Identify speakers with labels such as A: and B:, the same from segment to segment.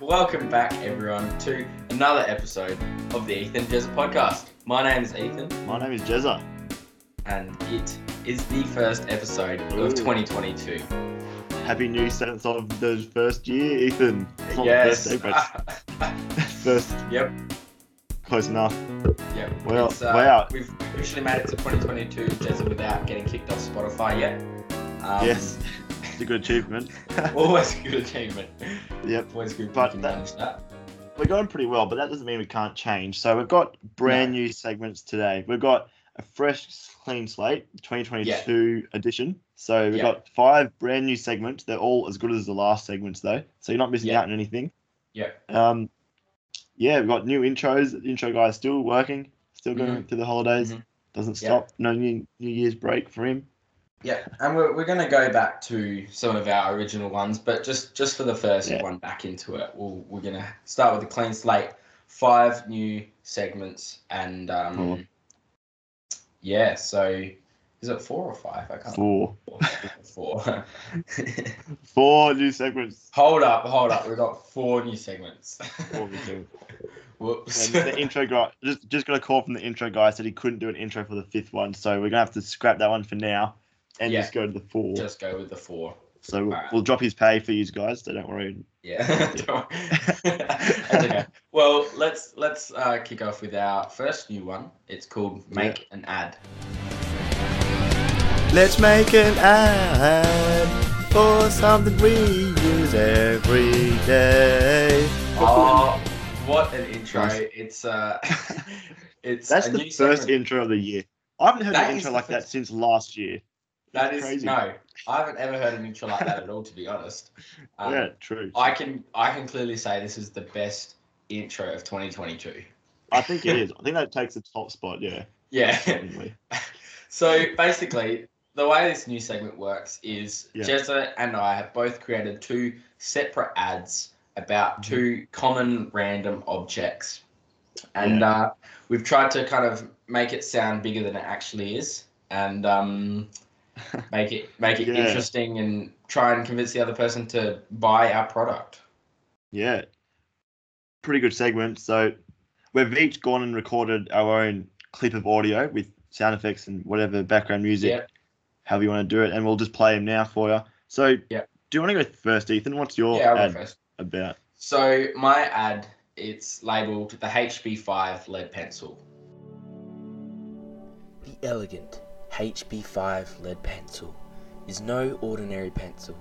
A: Welcome back, everyone, to another episode of the Ethan Jezza podcast. My name is Ethan,
B: My name is Jezza.
A: and it is the first episode
B: Ooh.
A: of 2022.
B: Happy new sentence of the first year, Ethan. It's not
A: yes.
B: the first day, but first,
A: yep.
B: close enough.
A: Yep.
B: Well,
A: uh,
B: wow.
A: We've officially made it to 2022 Jezza without getting kicked off Spotify yet. Um,
B: yes, a good achievement.
A: Always a good achievement.
B: yep,
A: Always good
B: But that-
A: that.
B: we're going pretty well, but that doesn't mean we can't change. So we've got brand new segments today. We've got a fresh, clean slate, 2022 edition. So we've
A: Yeah.
B: got five brand new segments. They're all as good as the last segments, though. So you're not missing
A: Yeah.
B: out on anything.
A: Yeah.
B: Um, yeah, we've got new intros. The intro guy's still working, still going through the holidays.
A: Mhm.
B: Doesn't
A: Yeah.
B: stop. No new New Year's break for him.
A: Yeah, and we're, we're going to go back to some of our original ones, but just just for the first
B: Yeah.
A: one back into it, we'll, we're going to start with a clean slate, five new segments, and um, yeah, so is it four or five? I can't.
B: Four.
A: Four.
B: Four new segments.
A: hold up, hold up. We've got four new segments.
B: Four new segments.
A: Whoops.
B: And the intro guy just just got a call from the intro guy said he couldn't do an intro for the fifth one, so we're gonna have to scrap that one for now and
A: Yeah.
B: just go to the four.
A: Just go with the four.
B: so we'll,
A: alright.
B: we'll drop his pay for you guys, so don't worry.
A: Yeah. Don't worry. That's okay. Well, let's let's uh, kick off with our first new one. It's called Make an Ad.
B: Let's make an ad for something we use every day.
A: Oh, what an intro!
B: Nice.
A: It's uh, it's
B: That's
A: a
B: the
A: new
B: first
A: segment.
B: intro of the year. I haven't heard
A: That
B: an
A: is
B: intro
A: the
B: like that
A: first-
B: since last year.
A: That is
B: crazy.
A: no, I haven't ever heard an intro like that at all. To be honest, um,
B: yeah, true.
A: I can I can clearly say this is the best intro of 2022.
B: I think it is. I think that takes the top spot. Yeah,
A: Yeah. So basically, the way this new segment works is
B: Yeah.
A: Jezza and I have both created two separate ads about
B: Mm-hmm.
A: two common random objects. And uh, we've tried to kind of make it sound bigger than it actually is and um, make it make it
B: Yeah.
A: interesting and try and convince the other person to buy our product.
B: Yeah. Pretty good segment. So we've each gone and recorded our own clip of audio with sound effects and whatever background music,
A: Yeah.
B: however you want to do it, and we'll just play them now for you. So
A: Yeah.
B: do you want to go first, Ethan? What's your
A: yeah,
B: ad
A: first.
B: about?
A: So my ad, it's labeled the HB5 lead pencil.
C: The elegant HB5 lead pencil is no ordinary pencil.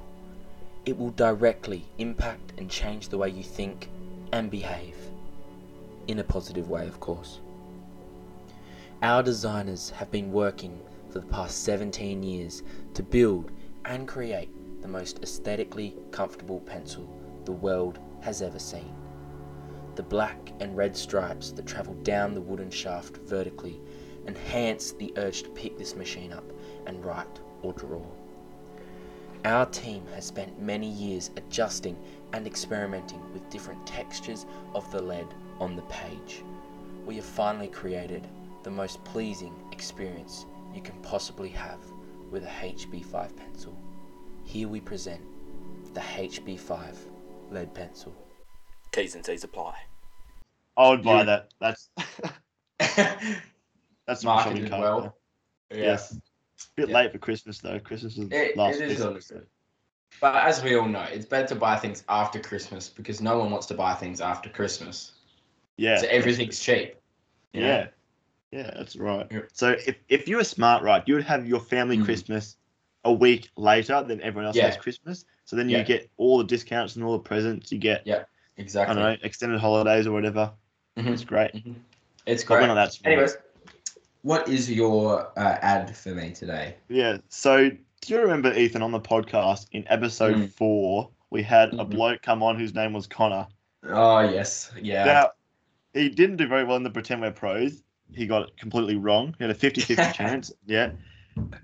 C: It will directly impact and change the way you think and behave. In a positive way, of course. Our designers have been working for the past 17 years to build and create the most aesthetically comfortable pencil the world has ever seen. The black and red stripes that travel down the wooden shaft vertically enhance the urge to pick this machine up and write or draw. Our team has spent many years adjusting and experimenting with different textures of the lead on the page. We have finally created the most pleasing experience you can possibly have with a HB5 pencil. Here we present the HB5 lead pencil. T's and C's apply.
B: I would buy
A: Yeah.
B: that. That's that's my shopping cart.
A: well. Yeah.
B: Yes. Bit
A: Yeah.
B: late for Christmas though. Christmas is
A: It,
B: last
A: it is honestly. But as we all know, it's better to buy things after Christmas because no one wants to buy things after Christmas.
B: Yeah.
A: so everything's cheap. know?
B: Yeah. Yeah, that's right. So if, if you were smart, right, you would have your family
A: Mm.
B: Christmas a week later than everyone else
A: Yeah.
B: has Christmas. So then you
A: Yeah.
B: get all the discounts and all the presents. You get, yeah,
A: Exactly.
B: I don't know, extended holidays or whatever.
A: Mhm.
B: It's great.
A: Mhm. It's great.
B: not that smart.
A: Anyways, what is your uh, ad for me today?
B: Yeah. So do you remember, Ethan, on the podcast in episode
A: Mm.
B: four, we had a
A: Mhm.
B: bloke come on whose name was Connor.
A: Oh yes, yeah.
B: Now, he didn't do very well in the Pretend We're Pros. He got it completely wrong. He had a 50 50 chance. Yeah.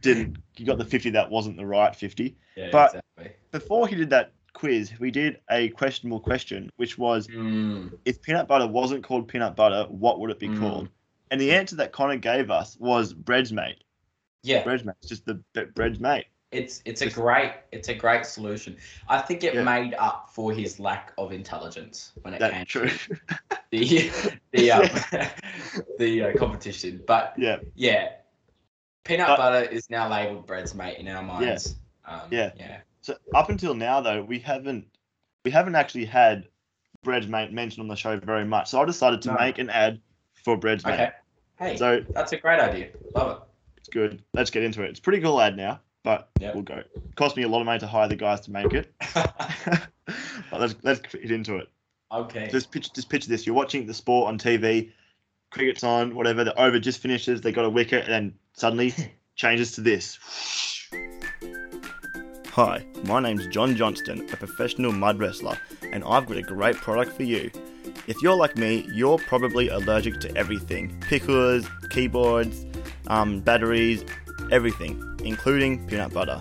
B: Didn't he got the 50 that wasn't the right 50.
A: yeah,
B: but-
A: exactly.
B: Before he did that quiz, we did a questionable question, which was
A: Mm,
B: if peanut butter wasn't called peanut butter, what would it be
A: Mm.
B: called? And the answer that Connor gave us was bread's mate.
A: yeah,
B: Bread's mate. It's just the bread's mate.
A: it's it's a great it's a great solution. I think it
B: Yeah.
A: made up for his lack of intelligence when it came
B: true.
A: to the the um, the uh, competition. But
B: yeah,
A: yeah, peanut
B: But-
A: butter is now labeled bread's mate in our minds. Um,
B: Yeah.
A: yeah.
B: So up until now, though, we haven't we haven't actually had Bread's Mate mentioned on the show very much. So I decided to
A: No.
B: make an ad for Bread's Mate.
A: Okay. Hey,
B: So
A: that's a great idea. Love it.
B: it's good. Let's get into it. It's a pretty cool ad now, but
A: Yep.
B: we'll go. It cost me a lot of money to hire the guys to make it.
A: it.
B: but let's let's get into it.
A: okay.
B: Just picture just picture this. You're watching the sport on TV, cricket's on, whatever. The over just finishes. They got a wicket, and then suddenly changes to this. Hi, my name's John Johnston, a professional mud wrestler, and I've got a great product for you. If you're like me, you're probably allergic to everything pickles, keyboards, um, batteries, everything, including peanut butter.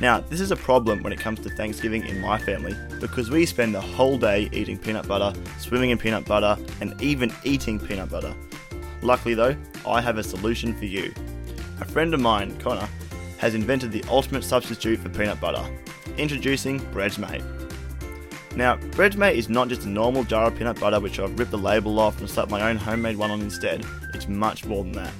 B: Now, this is a problem when it comes to Thanksgiving in my family because we spend the whole day eating peanut butter, swimming in peanut butter, and even eating peanut butter. Luckily, though, I have a solution for you. A friend of mine, Connor, has invented the ultimate substitute for peanut butter. Introducing Bread's Mate. Now, Bread's Mate is not just a normal jar of peanut butter which I've ripped the label off and slapped my own homemade one on instead. It's much more than that.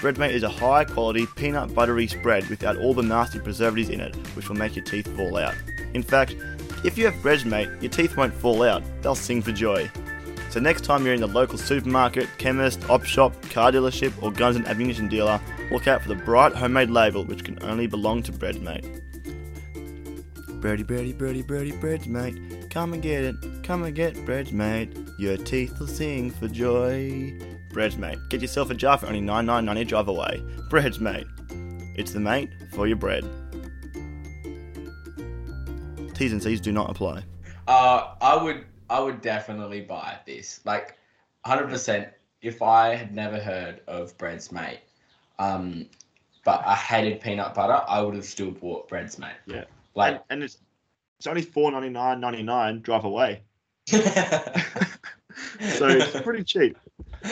B: Breadmate is a high quality peanut buttery spread without all the nasty preservatives in it, which will make your teeth fall out. In fact, if you have Breadmate, your teeth won't fall out, they'll sing for joy. So next time you're in the local supermarket, chemist, op shop, car dealership, or guns and ammunition dealer, look out for the bright homemade label which can only belong to Breadmate. Bready, bready, bready, bready, Breadmate, come and get it, come and get Breadmate, your teeth will sing for joy. Breads mate. Get yourself a jar for only nine nine ninety drive away. Breads mate. It's the mate for your bread. T's and C's do not apply.
A: Uh, I would I would definitely buy this. Like, hundred percent. If I had never heard of Bread's Mate, um, but I hated peanut butter, I would have still bought Bread's Mate.
B: Yeah.
A: Like,
B: And, and it's it's only four ninety nine ninety nine drive away.
A: so
B: So it's pretty cheap.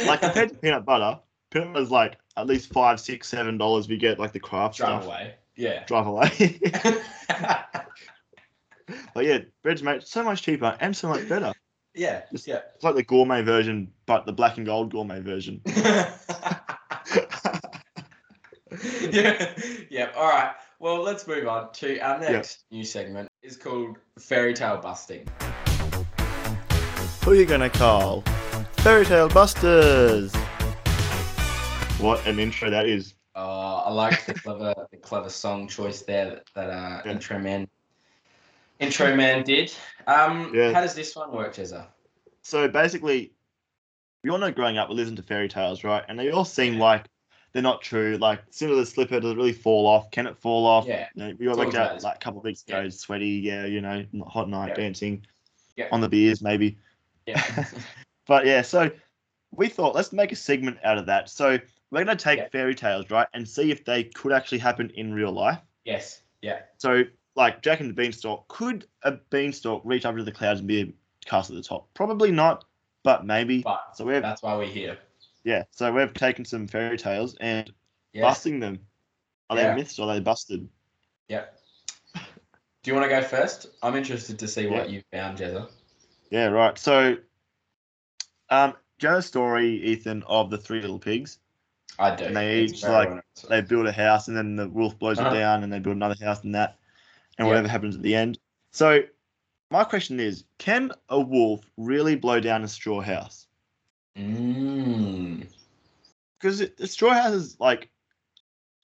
B: Like compared to peanut butter, peanut butter's like at least five, six, seven dollars we get like the Kraft
A: drive
B: stuff.
A: away. Yeah.
B: Drive away. but yeah, bread's mate so much cheaper and so much better.
A: yeah.
B: Just-
A: Yeah.
B: It's like the gourmet version, but the black and gold gourmet version.
A: yeah. Yeah. All right. Well, let's move on to our next new segment. Is called fairy tale busting.
B: Who are you gonna call? Fairy Tale Busters. What an intro that is.
A: Uh, I like the clever, the clever song choice there that, that uh,
B: Yeah.
A: intro man, intro man did. Um,
B: Yeah.
A: how does this one work, Jezza?
B: So basically, we all know growing up we listen to fairy tales, right? And they all seem like they're not true. Like Cinderella slipper does it really fall off? Can it fall off?
A: Yeah.
B: You know, we all looked at like a couple of weeks ago,
A: Yeah.
B: sweaty, yeah, you know, hot night
A: Yeah.
B: dancing
A: Yeah.
B: on the beers maybe.
A: Yeah.
B: But yeah, so we thought let's make a segment out of that. So we're gonna take
A: Yeah.
B: fairy tales, right, and see if they could actually happen in real life.
A: yes. Yeah.
B: So like Jack and the Beanstalk, could a beanstalk reach up to the clouds and be cast at the top? Probably not, but maybe.
A: But
B: So we've
A: that's why we're here.
B: yeah, so we've taken some fairy tales and
A: Yes.
B: busting them. Are
A: Yeah.
B: they myths or are they busted?
A: Yep. Do you want to go first? I'm interested to see what you found, Jezza.
B: Yeah, right. So um do you know the story, Ethan, of the three little pigs?
A: I do.
B: And they
A: It's
B: each, like. They build a house and then the wolf blows
A: Uh-huh.
B: it down and they build another house and that and
A: Yeah.
B: whatever happens at the end. So my question is, can a wolf really blow down a straw house?
A: Mm.
B: Because the straw houses like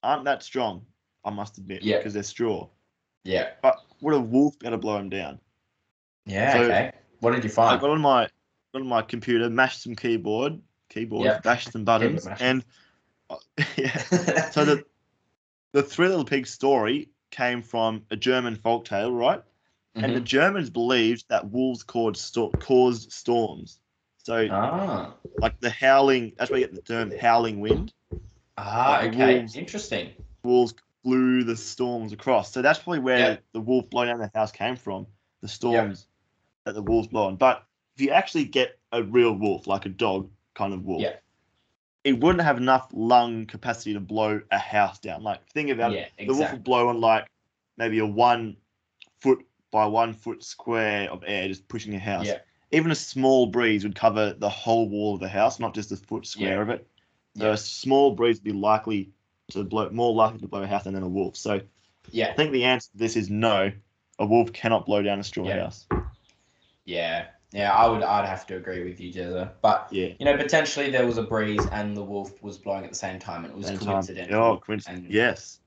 B: aren't that strong, I must admit,
A: Yeah.
B: because they're straw.
A: Yeah.
B: But would a wolf be able to blow them down?
A: Yeah.
B: So-
A: okay. What did you find?
B: I got on my got on my computer, mashed some keyboard, keyboard,
A: Yeah.
B: bashed some buttons, and yeah. So the the Three Little Pigs story came from a German folktale, right? And the
A: Mhm.
B: Germans believed that wolves caused sto- caused storms. So
A: ah.
B: like the howling, that's where you get the term howling wind.
A: Ah.
B: Like
A: Okay.
B: wolves.
A: Interesting.
B: Wolves blew the storms across. So that's probably where
A: Yeah.
B: the wolf blowing down the house came from. The storms that the wolves blow on. But if you actually get a real wolf, like a dog kind of wolf,
A: Yeah.
B: It wouldn't have enough lung capacity to blow a house down. Like think about
A: Yeah.
B: it. The wolf
A: Exactly.
B: would blow on like maybe a one foot by one foot square of air just pushing a house.
A: Yeah.
B: Even a small breeze would cover the whole wall of the house, not just a foot square
A: Yeah.
B: of it. So a small breeze would be likely to blow more likely to blow a house than a wolf. So
A: yeah, I
B: think the answer to this is no. A wolf cannot blow down a straw house.
A: yeah, yeah. I would, I'd have to agree with you, Jezza. But
B: Yeah.
A: you know, potentially there was a breeze and the wolf was blowing at the same time, and it was
B: Same time.
A: coincidental.
B: Oh, coincidence. Yes.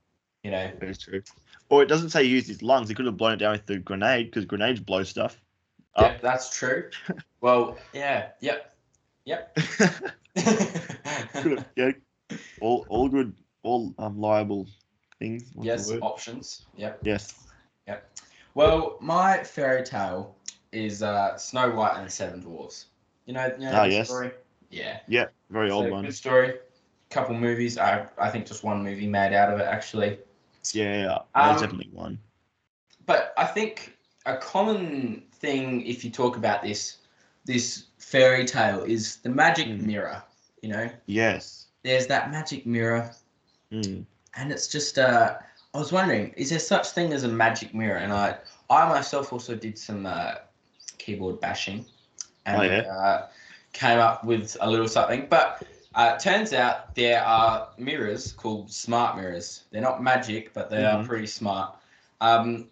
A: You know,
B: Very true. Or it doesn't say he used his lungs. He could have blown it down with the grenade because grenades blow stuff. Up.
A: yep, that's true. Well, yeah, yep, yep.
B: Have- yeah. All, all good, all um, liable things.
A: Yes, options. Yep.
B: Yes. Yep.
A: Well, my fairy tale is uh, Snow White and the Seven Dwarfs. You know, you know
B: Ah,
A: the
B: yes.
A: story. Yeah,
B: Yeah. Very old
A: so,
B: one.
A: Good story. Couple movies. I I think just one movie made out of it actually.
B: Yeah. yeah.
A: Um,
B: There's definitely one.
A: But I think a common thing, if you talk about this, this fairy tale is the magic
B: Mm.
A: mirror. You know,
B: Yes.
A: there's that magic mirror,
B: Mm.
A: and it's just. Uh, I was wondering, is there such thing as a magic mirror? And I, I myself also did some uh, keyboard bashing, and
B: Oh, yeah?
A: uh, came up with a little something. But uh, turns out there are mirrors called smart mirrors. They're not magic, but they are
B: Mhm.
A: pretty smart. Um,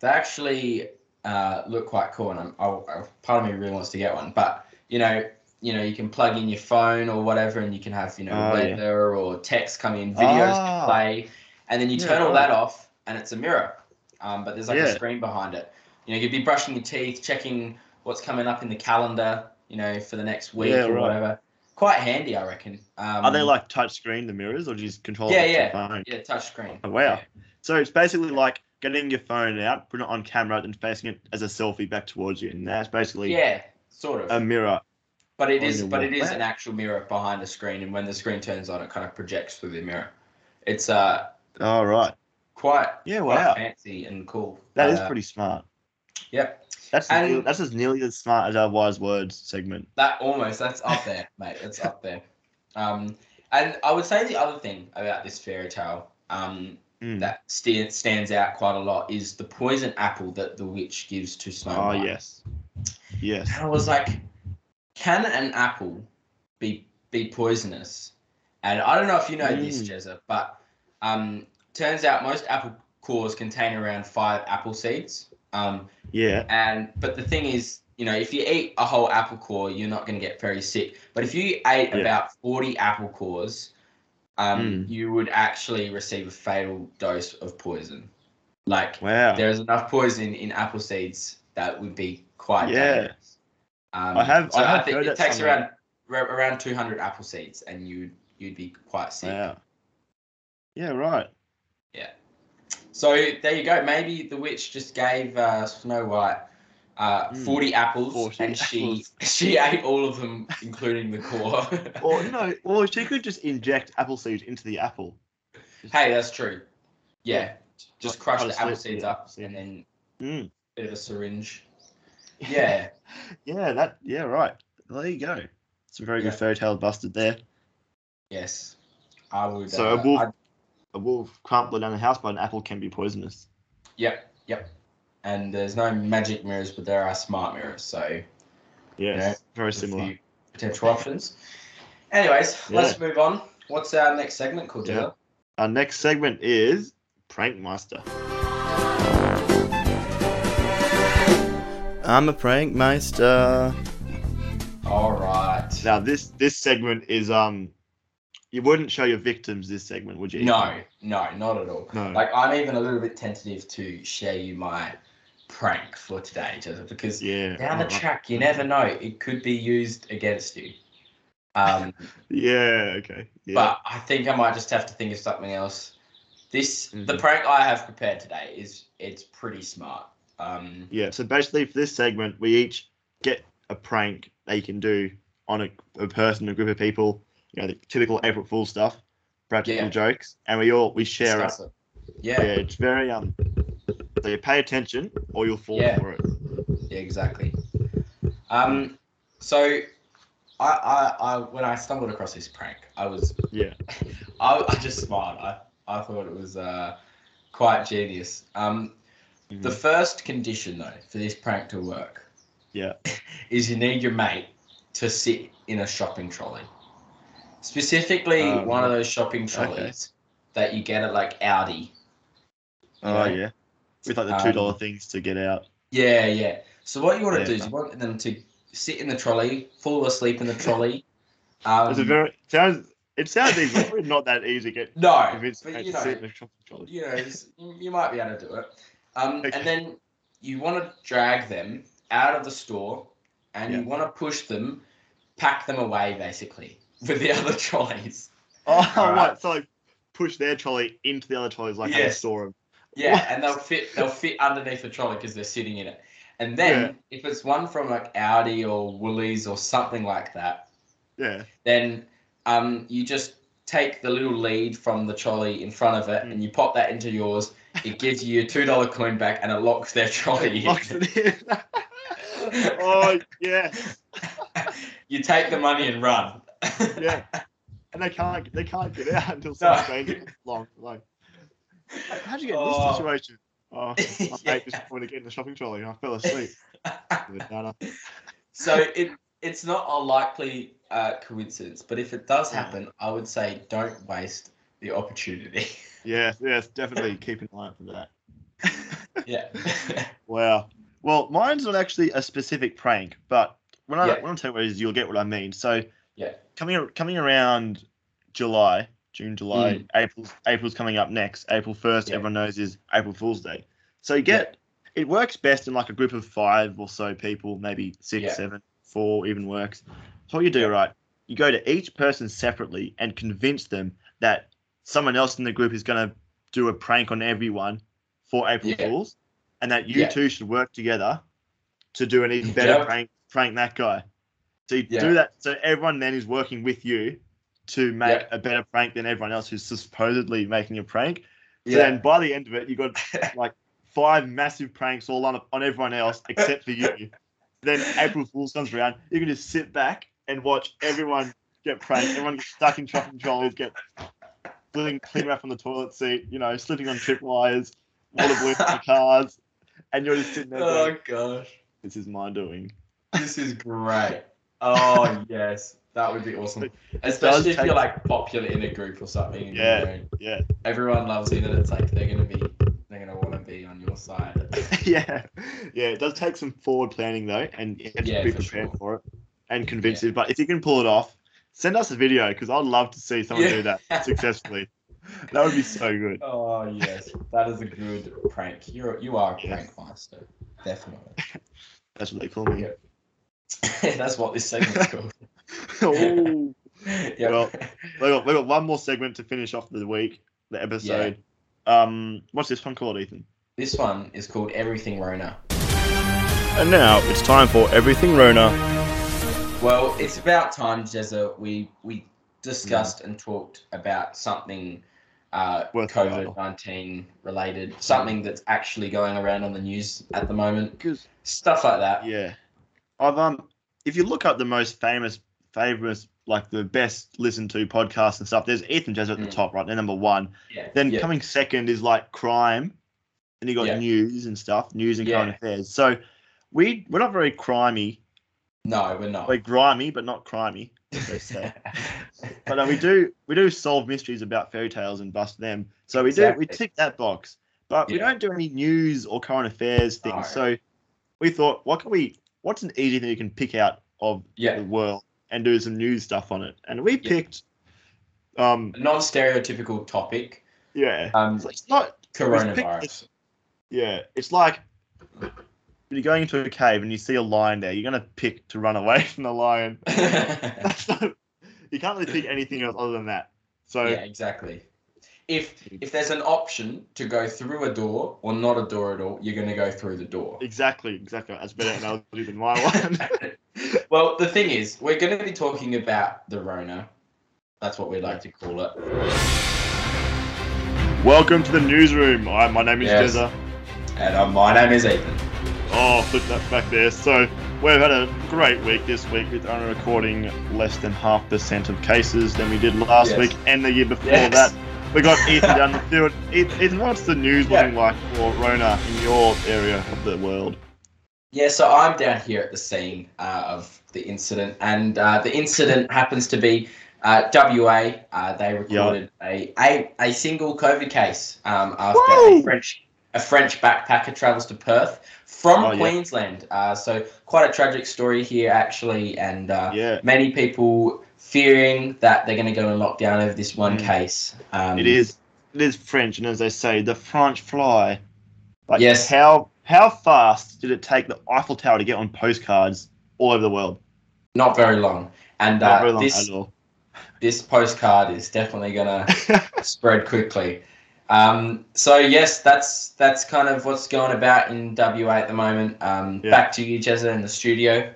A: they actually uh, look quite cool, and I'm, I'll, I'll- part of me really wants to get one. But you know, you know, you can plug in your phone or whatever, and you can have you know
B: Oh, yeah.
A: weather or text coming in, videos can play, and then you
B: Yeah,
A: turn all
B: right.
A: that off, and it's a mirror. Um, but there's like
B: Yeah.
A: a screen behind it. You know, you'd be brushing your teeth, checking what's coming up in the calendar, you know, for the next week
B: Yeah,
A: or
B: right.
A: whatever. Quite handy, I reckon. Um,
B: Are they like touch screen the mirrors, or do you just control
A: Yeah,
B: it with your
A: yeah.
B: phone?
A: yeah, touch screen?
B: Oh, wow. So it's basically like getting your phone out, putting it on camera, and facing it as a selfie back towards you, and that's basically
A: Yeah, sort of.
B: a mirror.
A: But it is, but it is an actual mirror behind the screen, and when the screen turns on, it kind of projects through the mirror. It's uh
B: All right.
A: quite,
B: Yeah.
A: quite
B: Wow.
A: fancy and cool.
B: That
A: But,
B: is
A: uh,
B: pretty smart.
A: Yep,
B: That's
A: And-
B: nearly- that's as nearly as smart as our wise words segment.
A: that almost that's up there, mate. It's up there. Um, and I would say the other thing about this fairy tale, um,
B: Mm.
A: that sta- stands out quite a lot is the poison apple that the witch gives to Snow White.
B: Oh yes. Yes.
A: And I was like, can an apple be be poisonous? And I don't know if you know this,
B: Mm.
A: Jezza, but um, turns out most apple cores contain around five apple seeds. Um,
B: Yeah.
A: and but the thing is, you know, if you eat a whole apple core, you're not going to get very sick. But if you ate
B: Yeah.
A: about 40 apple cores, um,
B: Mm.
A: you would actually receive a fatal dose of poison. Like
B: Wow.
A: there is enough poison in apple seeds that would be quite
B: Yeah.
A: dangerous. Um,
B: I have-
A: So
B: I
A: I,
B: have
A: think
B: heard
A: it takes
B: somewhere.
A: around around 200 apple seeds, and you'd you'd be quite sick.
B: Wow. Yeah. Right.
A: So there you go. Maybe the witch just gave uh, Snow White uh,
B: Mm.
A: 40 apples,
B: 40
A: and she
B: apples.
A: she ate all of them, including the core.
B: Or no. Or she could just inject apple seeds into the apple.
A: hey, that's true. Yeah, just
B: Like,
A: crush the apple seeds
B: the
A: up, and then
B: Mm.
A: bit of a syringe. Yeah.
B: yeah. That. Yeah. Right. Well, there you go. Some very
A: Yeah.
B: good fairy tale busted there.
A: yes, I would.
B: So
A: uh,
B: a
A: I'd-
B: a wolf can't blow down the house, but an apple can be poisonous.
A: Yep, yep. And there's no magic mirrors, but there are smart mirrors, so
B: Yes.
A: Yeah.
B: Very
A: there's a
B: similar.
A: potential options. Anyways, let's move on. What's our next segment called,
B: Yeah. Our next segment is Prank Master. I'm a prank meister.
A: All right.
B: Now this this segment is um you wouldn't show your victims this segment, would you?
A: No, no, not at all.
B: No.
A: Like I'm even a little bit tentative to share you my prank for today, just because
B: Yeah.
A: down the track you never know it could be used against you. Um,
B: Yeah, okay. Yeah.
A: but I think I might just have to think of something else. This the
B: Mhm.
A: prank I have prepared today is it's pretty smart. Um,
B: yeah, so basically for this segment we each get a prank that you can do on a, a person, a group of people, you know, the typical April Fool stuff, practical
A: Yeah.
B: jokes, and we all we share it.
A: it. Yeah,
B: Yeah, it's very um so you pay attention or you'll fall
A: Yeah.
B: for it.
A: Yeah, exactly. Um, so I, I, I, when I stumbled across this prank, I was,
B: Yeah.
A: I, I just smiled. I, I thought it was uh, quite genius. Um,
B: Mhm.
A: the first condition though for this prank to work,
B: Yeah.
A: is you need your mate to sit in a shopping trolley. Specifically,
B: Um,
A: one of those shopping
B: okay.
A: trolleys that you get at like Aldi.
B: Oh
A: Yeah.
B: yeah. With like the
A: Um,
B: two dollar things to get out.
A: Yeah, yeah. So what you want to
B: Yeah.
A: do is you want them to sit in the trolley, fall asleep in the trolley. Um,
B: It's a very sounds. It sounds easy. It's not that easy to get
A: no,
B: convinced
A: but
B: to
A: you
B: sit
A: know,
B: in a shopping trolley.
A: you know, you you might be able to do it. Um,
B: Okay.
A: And then you want to drag them out of the store, and
B: Yeah.
A: you want to push them, pack them away basically with the other trolleys.
B: Oh,
A: Alright.
B: right. So like push their trolley into the other trolleys like they
A: Yes.
B: store them.
A: Yeah,
B: What?
A: and they'll fit they'll fit underneath the trolley because they're sitting in it. And then
B: Yeah.
A: if it's one from like Aldi or Woolies or something like that,
B: Yeah.
A: then um, you just take the little lead from the trolley in front of it
B: Mm.
A: and you pop that into yours. It gives you a two dollar coin back and it locks their trolley. in.
B: Locks it in. oh yeah.
A: you take the money and run.
B: Yeah. And they can't they can't get out until
A: No.
B: some stranger along. Like how'd you get in
A: Oh.
B: this situation? Oh, my
A: Yeah.
B: mate just wanted to get in the shopping trolley and I fell asleep.
A: So it it's not a likely uh, coincidence, but if it does happen, I would say don't waste the opportunity.
B: Yes, yes, definitely keep an eye out for that.
A: yeah.
B: Wow. Well, mine's not actually a specific prank, but when I
A: Yeah.
B: when I tell you what it is, you'll get what I mean. So,
A: Yeah.
B: coming coming around July, June, July,
A: Mm.
B: April's April's coming up next. April first,
A: Yeah.
B: everyone knows is April Fool's Day. So you get it works best in like a group of five or so people, maybe six,
A: Yeah.
B: seven, four even works. So what you do,
A: Yeah.
B: right? You go to each person separately and convince them that someone else in the group is going to do a prank on everyone for April
A: Yeah.
B: Fools, and that you
A: Yeah.
B: two should work together to do an even better
A: Yeah.
B: prank prank that guy. So you
A: Yeah.
B: do that. So everyone then is working with you to make
A: Yeah.
B: a better prank than everyone else who's supposedly making a prank. So
A: Yeah.
B: then by the end of it, you got like five massive pranks all on on everyone else except for you. then April Fool's comes around, you can just sit back and watch everyone get pranked. Everyone gets stuck in shopping trolleys, get spilling clean wrap on the toilet seat, you know, slipping on trip wires, water balloons the cars, and you're just sitting there oh, going,
A: oh gosh,
B: "This is my doing."
A: this is great. Oh yes, that would be awesome. Especially if
B: take-
A: you're like popular in a group or something.
B: Yeah. Yeah,
A: everyone loves you, and it's like they're gonna be, they're gonna want to be on your side.
B: yeah, yeah. It does take some forward planning though, and you have to
A: Yeah,
B: be
A: for
B: prepared
A: sure.
B: for it and convincing. But if you can pull it off, send us a video because I'd love to see someone
A: Yeah.
B: do that successfully. That would be so good.
A: Oh yes, that is a good prank. You're you are a
B: Yeah.
A: prank master, definitely.
B: That's what they call me.
A: Yeah. That's what this segment's called.
B: oh,
A: yeah.
B: Well, we got we got one more segment to finish off the week, the episode. Um, what's this one called, Ethan?
A: this one is called Everything Rona.
B: And now it's time for everything Rona.
A: Well, it's about time, Jezza. We we discussed and talked about something uh,
B: Worthwhile.
A: COVID nineteen related, something that's actually going around on the news at the moment.
B: Because
A: Stuff like that.
B: yeah, I've um, if you look up the most famous, famous like the best listened to podcasts and stuff, there's Ethan Jezza the
A: Mm.
B: top, right? They're number one.
A: Yeah.
B: Then
A: yeah.
B: coming second is like crime, and you got
A: Yeah.
B: news and stuff, news and current affairs. So we we're not very crimey.
A: No, we're not.
B: We're grimy, but not crimey. they say. But uh, we do we do solve mysteries about fairy tales and bust them. So we do we tick that box. But we don't do any news or current affairs things.
A: No.
B: So we thought, what can we? What's an easy thing you can pick out of
A: Yeah.
B: the world and do some news stuff on it? And we
A: Yeah.
B: picked, um,
A: non-stereotypical topic.
B: yeah,
A: Um,
B: it's not
A: coronavirus.
B: Yeah, it's like you're going into a cave and you see a lion there, you're gonna pick to run away from the lion. Not, you can't really pick anything else other than that. So
A: yeah, exactly. If if there's an option to go through a door or not a door at all, you're going to go through the door.
B: exactly, exactly. That's better analogy than my one.
A: well, the thing is, we're going to be talking about the Rona. That's what we like to call it.
B: Welcome to the newsroom. Hi, my name is
A: Yes.
B: Jezza.
A: And uh, my name is Ethan.
B: Oh, flip that back there. So we've had a great week this week with only recording less than half percent of cases than we did last
A: Yes.
B: week and the year before
A: Yes.
B: that. We got Ethan down the field. Eth- Ethan, what's the news
A: Yeah.
B: looking like for Rona in your area of the world?
A: Yeah, so I'm down here at the scene uh, of the incident, and uh, the incident happens to be uh, WA. Uh, they recorded a, a a single COVID case um, after
B: Woo!
A: a French a French backpacker travels to Perth from
B: Oh, yeah.
A: Queensland. Uh, so quite a tragic story here, actually, and uh,
B: Yeah,
A: many people fearing that they're going to go in lockdown over this one
B: Mm.
A: case. Um,
B: it is. It is French, and as they say, the French fly. Like,
A: Yes.
B: How how fast did it take the Eiffel Tower to get on postcards all over the world?
A: not very long, and
B: Not
A: uh,
B: very long
A: this
B: at all.
A: this postcard is definitely going to. spread quickly. Um, so yes, that's that's kind of what's going about in WA at the moment. Um,
B: Yeah.
A: Back to you, Jezza, in the studio.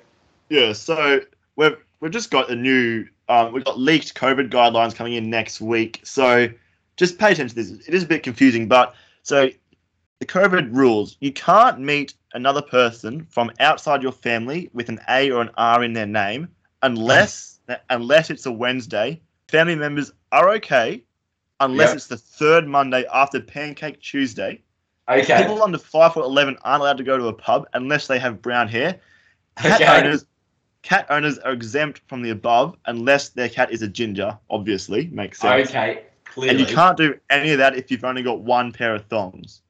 B: Yeah, so we've we've just got a new um, we've got leaked COVID guidelines coming in next week. So just pay attention to this. It is a bit confusing, but so the COVID rules: you can't meet another person from outside your family with an A or an R in their name unless unless it's a Wednesday. Family members are okay unless
A: Yep.
B: it's the third Monday after Pancake Tuesday.
A: Okay.
B: People under five foot eleven aren't allowed to go to a pub unless they have brown hair. Cat
A: Okay.
B: owners cat owners are exempt from the above unless their cat is a ginger, obviously. Makes sense.
A: Okay. Clearly.
B: And you can't do any of that if you've only got one pair of thongs.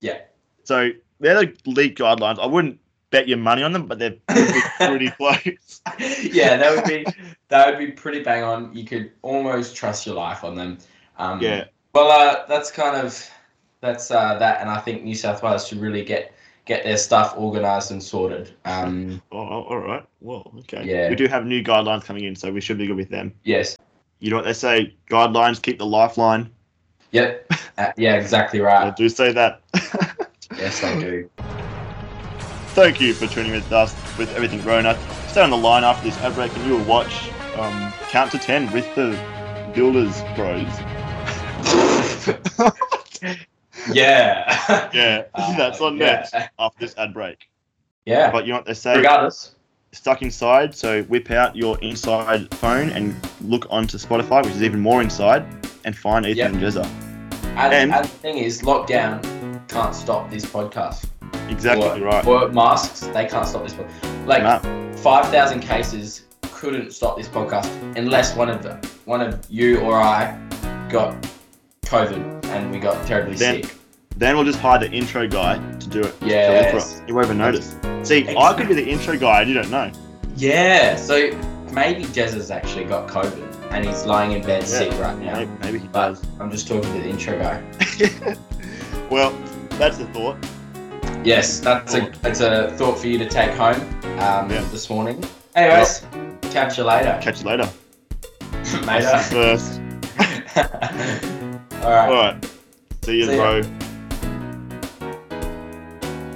A: Yeah.
B: So they're the league guidelines. I wouldn't bet your money on them, but they're pretty, pretty close.
A: yeah, that would be that would be pretty bang on. You could almost trust your life on them. Um,
B: Yeah.
A: Well, uh, that's kind of that's uh, that, and I think New South Wales should really get get their stuff organised and sorted. Um,
B: Oh, oh, all right. Well, okay.
A: Yeah.
B: We do have new guidelines coming in, so we should be good with them.
A: yes.
B: You know what they say? Guidelines keep the lifeline.
A: Yep. Uh, yeah. Exactly
B: I
A: right.
B: do say that.
A: Yes, I do.
B: Thank you for tuning with us with everything Rona. Stay on the line after this ad break and you will watch um, Count to Ten with the Builders Bros.
A: Yeah.
B: Yeah,
A: Uh,
B: that's on
A: yeah.
B: next after this ad break.
A: Yeah.
B: But you know what they say?
A: Regardless.
B: Stuck inside, so whip out your inside phone and look onto Spotify, which is even more inside, and find Ethan
A: Yep.
B: and Jezza.
A: And,
B: And-
A: and the thing is, lockdown can't stop this podcast.
B: Exactly
A: or,
B: right.
A: Or masks, they can't stop this. pod- Like five thousand cases couldn't stop this podcast unless one of the, one of you or I got COVID and we got terribly
B: Then-
A: sick.
B: Then we'll just hire the intro guy to do it.
A: Yes.
B: Fill in for us. You won't even notice. See, I could be the intro guy and you don't know.
A: Yeah. So maybe Jez has actually got COVID and he's lying in bed
B: Yeah.
A: sick right now.
B: Maybe, maybe he
A: But
B: does.
A: I'm just talking to the intro guy.
B: well, that's the thought.
A: Yes, that's a that's a thought for you to take home um,
B: Yeah.
A: this morning. Anyways, catch you later,
B: Catch you later.
A: later.
B: First.
A: All right.
B: All right. See you,
A: See ya.
B: bro.